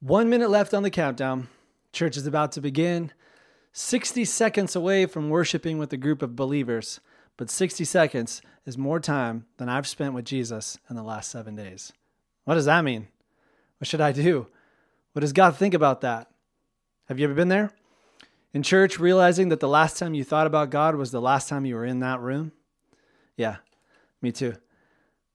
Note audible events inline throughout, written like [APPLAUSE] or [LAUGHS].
One minute left on the countdown. Church is about to begin. 60 seconds away from worshiping with a group of believers, but 60 seconds is more time than I've spent with Jesus in the last seven days. What does that mean? What should I do? What does God think about that? Have you ever been there? In church, realizing that the last time you thought about God was the last time you were in that room? Yeah, me too.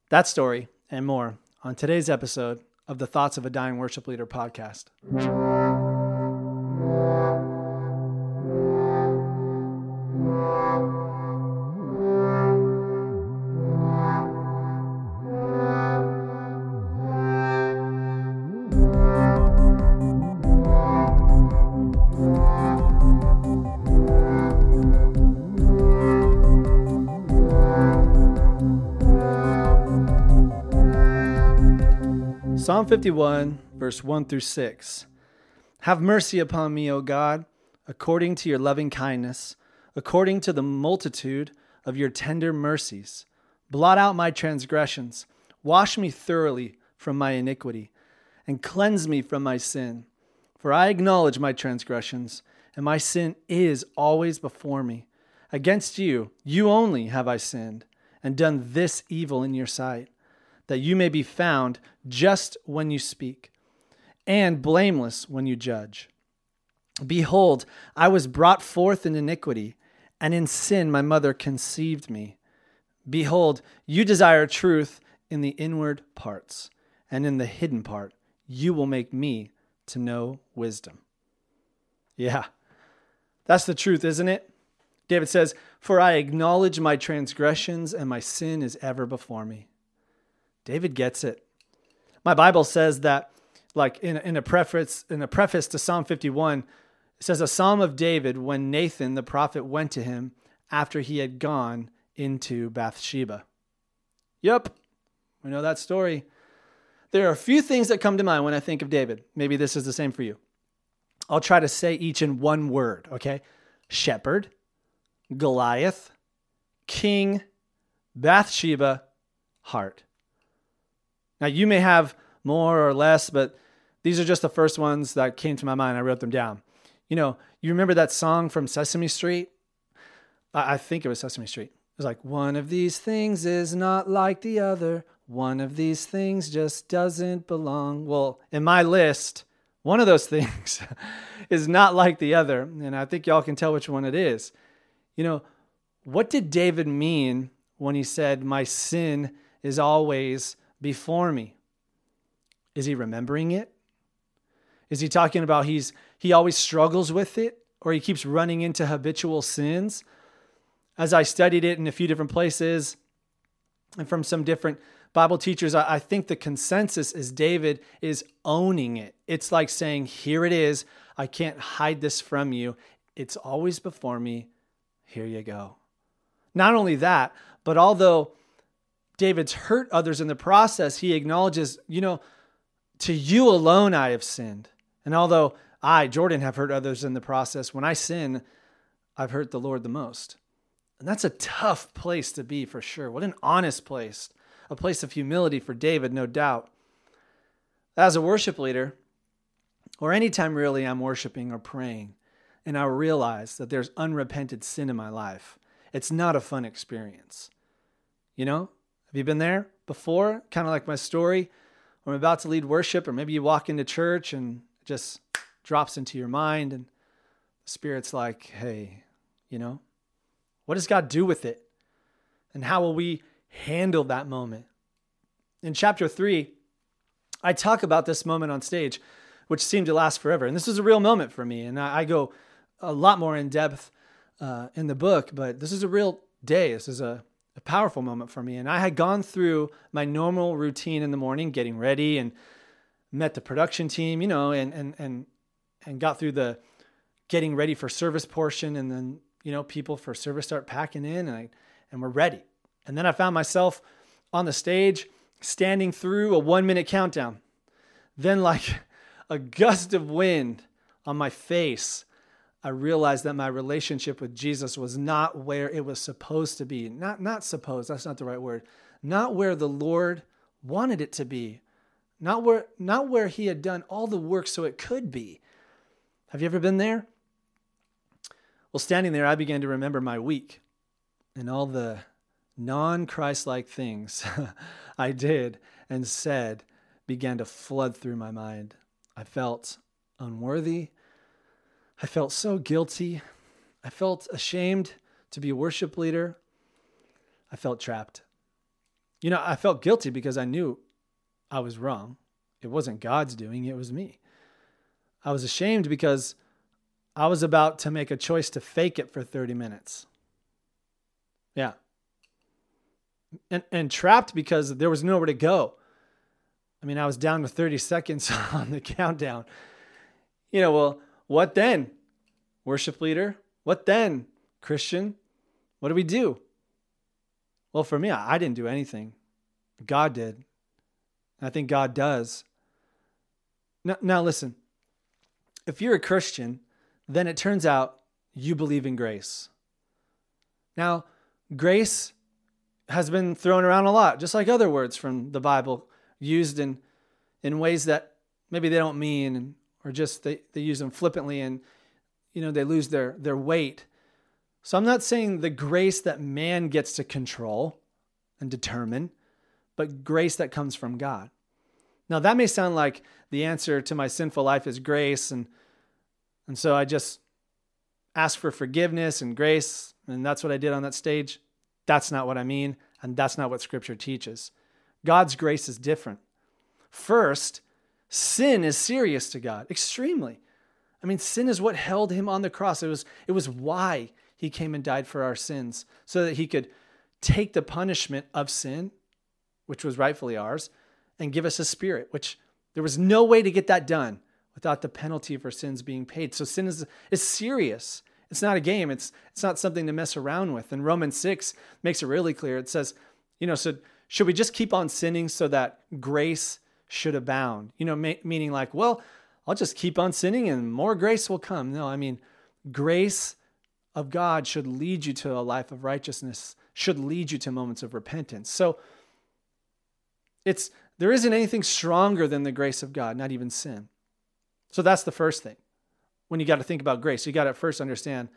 That story and more on today's episode of the Thoughts of a Dying Worship Leader podcast. Psalm 51, verse 1 through 6. Have mercy upon me, O God, according to your loving kindness, according to the multitude of your tender mercies. Blot out my transgressions, wash me thoroughly from my iniquity, and cleanse me from my sin. For I acknowledge my transgressions, and my sin is always before me. Against you, you only have I sinned, and done this evil in your sight that you may be found just when you speak, and blameless when you judge. Behold, I was brought forth in iniquity, and in sin my mother conceived me. Behold, you desire truth in the inward parts, and in the hidden part you will make me to know wisdom. Yeah, that's the truth, isn't it? David says, For I acknowledge my transgressions, and my sin is ever before me. David gets it. My Bible says that, like in, in a preface in a preface to Psalm 51, it says a psalm of David when Nathan the prophet went to him after he had gone into Bathsheba. Yep, we know that story. There are a few things that come to mind when I think of David. Maybe this is the same for you. I'll try to say each in one word, okay? Shepherd, Goliath, king, Bathsheba, heart. Now, you may have more or less, but these are just the first ones that came to my mind. I wrote them down. You know, you remember that song from Sesame Street? I think it was Sesame Street. It was like, one of these things is not like the other. One of these things just doesn't belong. Well, in my list, one of those [LAUGHS] things is not like the other. And I think y'all can tell which one it is. You know, what did David mean when he said, My sin is always before me. Is he remembering it? Is he talking about he's he always struggles with it or he keeps running into habitual sins? As I studied it in a few different places and from some different Bible teachers, I, I think the consensus is David is owning it. It's like saying, Here it is. I can't hide this from you. It's always before me. Here you go. Not only that, but although David's hurt others in the process, he acknowledges, you know, to you alone I have sinned. And although I, Jordan, have hurt others in the process, when I sin, I've hurt the Lord the most. And that's a tough place to be for sure. What an honest place, a place of humility for David, no doubt. As a worship leader, or anytime really I'm worshiping or praying, and I realize that there's unrepented sin in my life, it's not a fun experience. You know, have you been there before? Kind of like my story. I'm about to lead worship, or maybe you walk into church and it just drops into your mind, and the Spirit's like, hey, you know, what does God do with it? And how will we handle that moment? In chapter three, I talk about this moment on stage, which seemed to last forever. And this is a real moment for me. And I, go a lot more in depth uh, in the book, but this is a real day. This is a a powerful moment for me. And I had gone through my normal routine in the morning, getting ready and met the production team, you know, and and and and got through the getting ready for service portion and then, you know, people for service start packing in and I and we're ready. And then I found myself on the stage standing through a 1 minute countdown. Then like [LAUGHS] a gust of wind on my face I realized that my relationship with Jesus was not where it was supposed to be. Not not supposed, that's not the right word. Not where the Lord wanted it to be. not where, not where he had done all the work so it could be. Have you ever been there? Well, standing there, I began to remember my week and all the non Christ like things [LAUGHS] I did and said began to flood through my mind. I felt unworthy. I felt so guilty. I felt ashamed to be a worship leader. I felt trapped. You know, I felt guilty because I knew I was wrong. It wasn't God's doing, it was me. I was ashamed because I was about to make a choice to fake it for 30 minutes. Yeah. And, and trapped because there was nowhere to go. I mean, I was down to 30 seconds [LAUGHS] on the countdown. You know, well, what then? Worship leader? What then? Christian? What do we do? Well, for me, I didn't do anything. God did. I think God does. Now, now, listen if you're a Christian, then it turns out you believe in grace. Now, grace has been thrown around a lot, just like other words from the Bible used in, in ways that maybe they don't mean or just they, they use them flippantly and you know they lose their, their weight. So I'm not saying the grace that man gets to control and determine, but grace that comes from God. Now that may sound like the answer to my sinful life is grace and and so I just ask for forgiveness and grace and that's what I did on that stage. That's not what I mean and that's not what scripture teaches. God's grace is different. First, sin is serious to God, extremely. I mean, sin is what held him on the cross. It was, it was why he came and died for our sins, so that he could take the punishment of sin, which was rightfully ours, and give us a spirit, which there was no way to get that done without the penalty for sins being paid. So sin is, is serious. It's not a game. It's, it's not something to mess around with. And Romans 6 makes it really clear. It says, you know, so should we just keep on sinning so that grace should abound? You know, ma- meaning like, well, I'll just keep on sinning and more grace will come. No, I mean, grace of God should lead you to a life of righteousness, should lead you to moments of repentance. So it's there isn't anything stronger than the grace of God, not even sin. So that's the first thing. When you got to think about grace, you got to first understand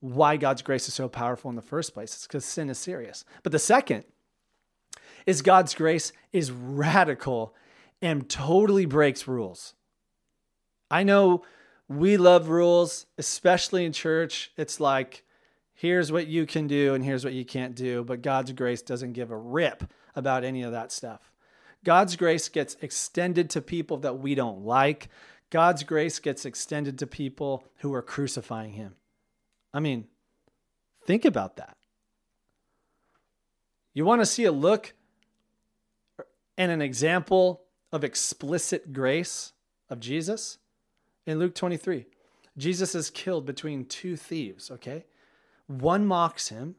why God's grace is so powerful in the first place. It's because sin is serious. But the second is God's grace is radical and totally breaks rules. I know we love rules, especially in church. It's like, here's what you can do and here's what you can't do. But God's grace doesn't give a rip about any of that stuff. God's grace gets extended to people that we don't like. God's grace gets extended to people who are crucifying him. I mean, think about that. You want to see a look and an example of explicit grace of Jesus? In Luke 23, Jesus is killed between two thieves, okay? One mocks him,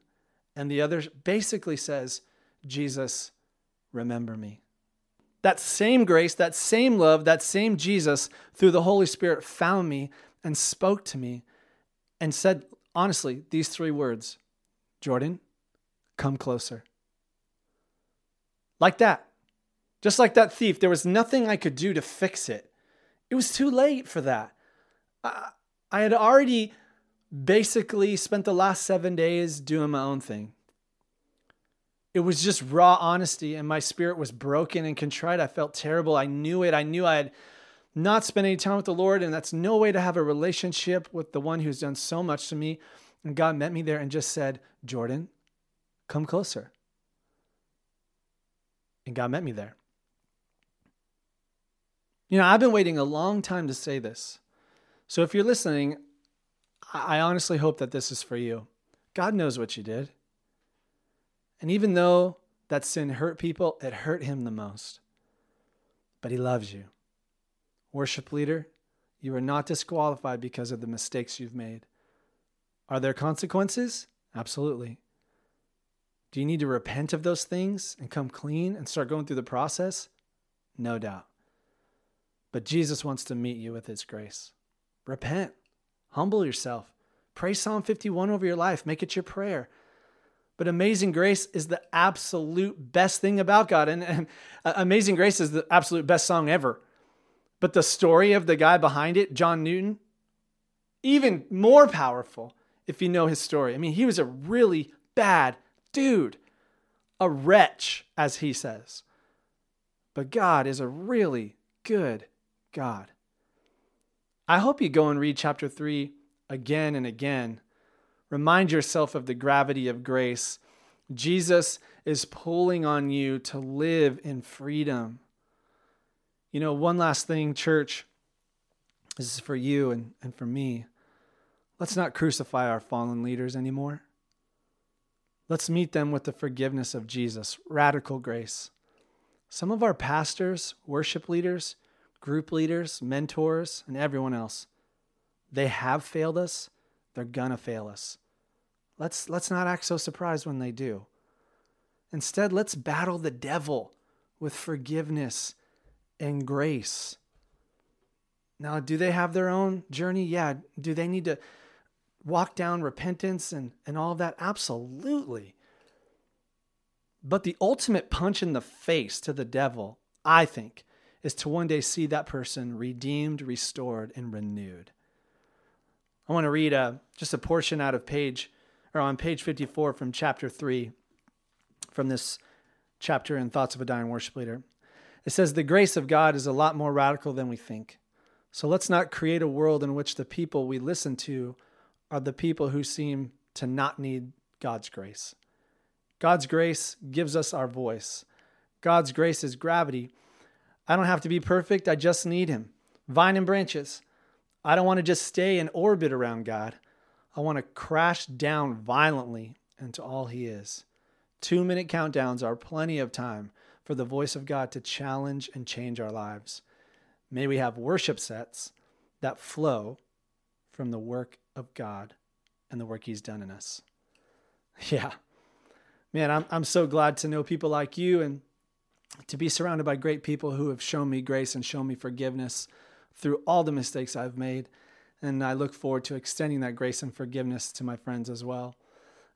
and the other basically says, Jesus, remember me that same grace, that same love, that same Jesus through the Holy Spirit found me and spoke to me and said, honestly, these three words Jordan, come closer. Like that. Just like that thief, there was nothing I could do to fix it. It was too late for that. I, I had already basically spent the last seven days doing my own thing it was just raw honesty and my spirit was broken and contrite. I felt terrible. I knew it. I knew I had not spent any time with the Lord, and that's no way to have a relationship with the one who's done so much to me. And God met me there and just said, Jordan, come closer. And God met me there. You know, I've been waiting a long time to say this. So if you're listening, I honestly hope that this is for you. God knows what you did. And even though that sin hurt people, it hurt him the most. But he loves you. Worship leader, you are not disqualified because of the mistakes you've made. Are there consequences? Absolutely. Do you need to repent of those things and come clean and start going through the process? No doubt. But Jesus wants to meet you with his grace. Repent, humble yourself, pray Psalm 51 over your life, make it your prayer. But amazing grace is the absolute best thing about God. And, and uh, Amazing Grace is the absolute best song ever. But the story of the guy behind it, John Newton, even more powerful if you know his story. I mean, he was a really bad dude, a wretch, as he says. But God is a really good God. I hope you go and read chapter 3 again and again Remind yourself of the gravity of grace. Jesus is pulling on you to live in freedom. You know, one last thing, church, this is for you and, and for me. Let's not crucify our fallen leaders anymore. Let's meet them with the forgiveness of Jesus, radical grace. Some of our pastors, worship leaders, group leaders, mentors, and everyone else, they have failed us. They're gonna fail us. Let's, let's not act so surprised when they do. Instead, let's battle the devil with forgiveness and grace. Now, do they have their own journey? Yeah. Do they need to walk down repentance and, and all of that? Absolutely. But the ultimate punch in the face to the devil, I think, is to one day see that person redeemed, restored, and renewed. I want to read a, just a portion out of page or on page 54 from chapter 3 from this chapter in Thoughts of a Dying Worship Leader. It says, The grace of God is a lot more radical than we think. So let's not create a world in which the people we listen to are the people who seem to not need God's grace. God's grace gives us our voice. God's grace is gravity. I don't have to be perfect, I just need Him. Vine and branches. I don't want to just stay in orbit around God. I want to crash down violently into all He is. Two minute countdowns are plenty of time for the voice of God to challenge and change our lives. May we have worship sets that flow from the work of God and the work He's done in us. [LAUGHS] Yeah. Man, I'm, I'm so glad to know people like you and to be surrounded by great people who have shown me grace and shown me forgiveness through all the mistakes I've made. And I look forward to extending that grace and forgiveness to my friends as well.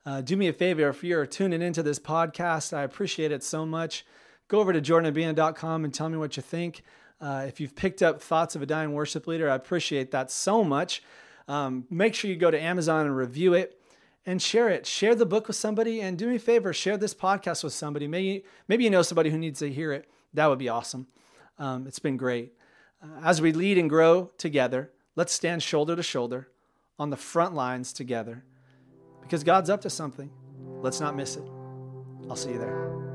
Uh, do me a favor if you're tuning into this podcast, I appreciate it so much. Go over to jordanabina.com and tell me what you think. Uh, if you've picked up Thoughts of a Dying Worship Leader, I appreciate that so much. Um, make sure you go to Amazon and review it and share it. Share the book with somebody and do me a favor, share this podcast with somebody. Maybe, maybe you know somebody who needs to hear it. That would be awesome. Um, it's been great. Uh, as we lead and grow together, Let's stand shoulder to shoulder on the front lines together because God's up to something. Let's not miss it. I'll see you there.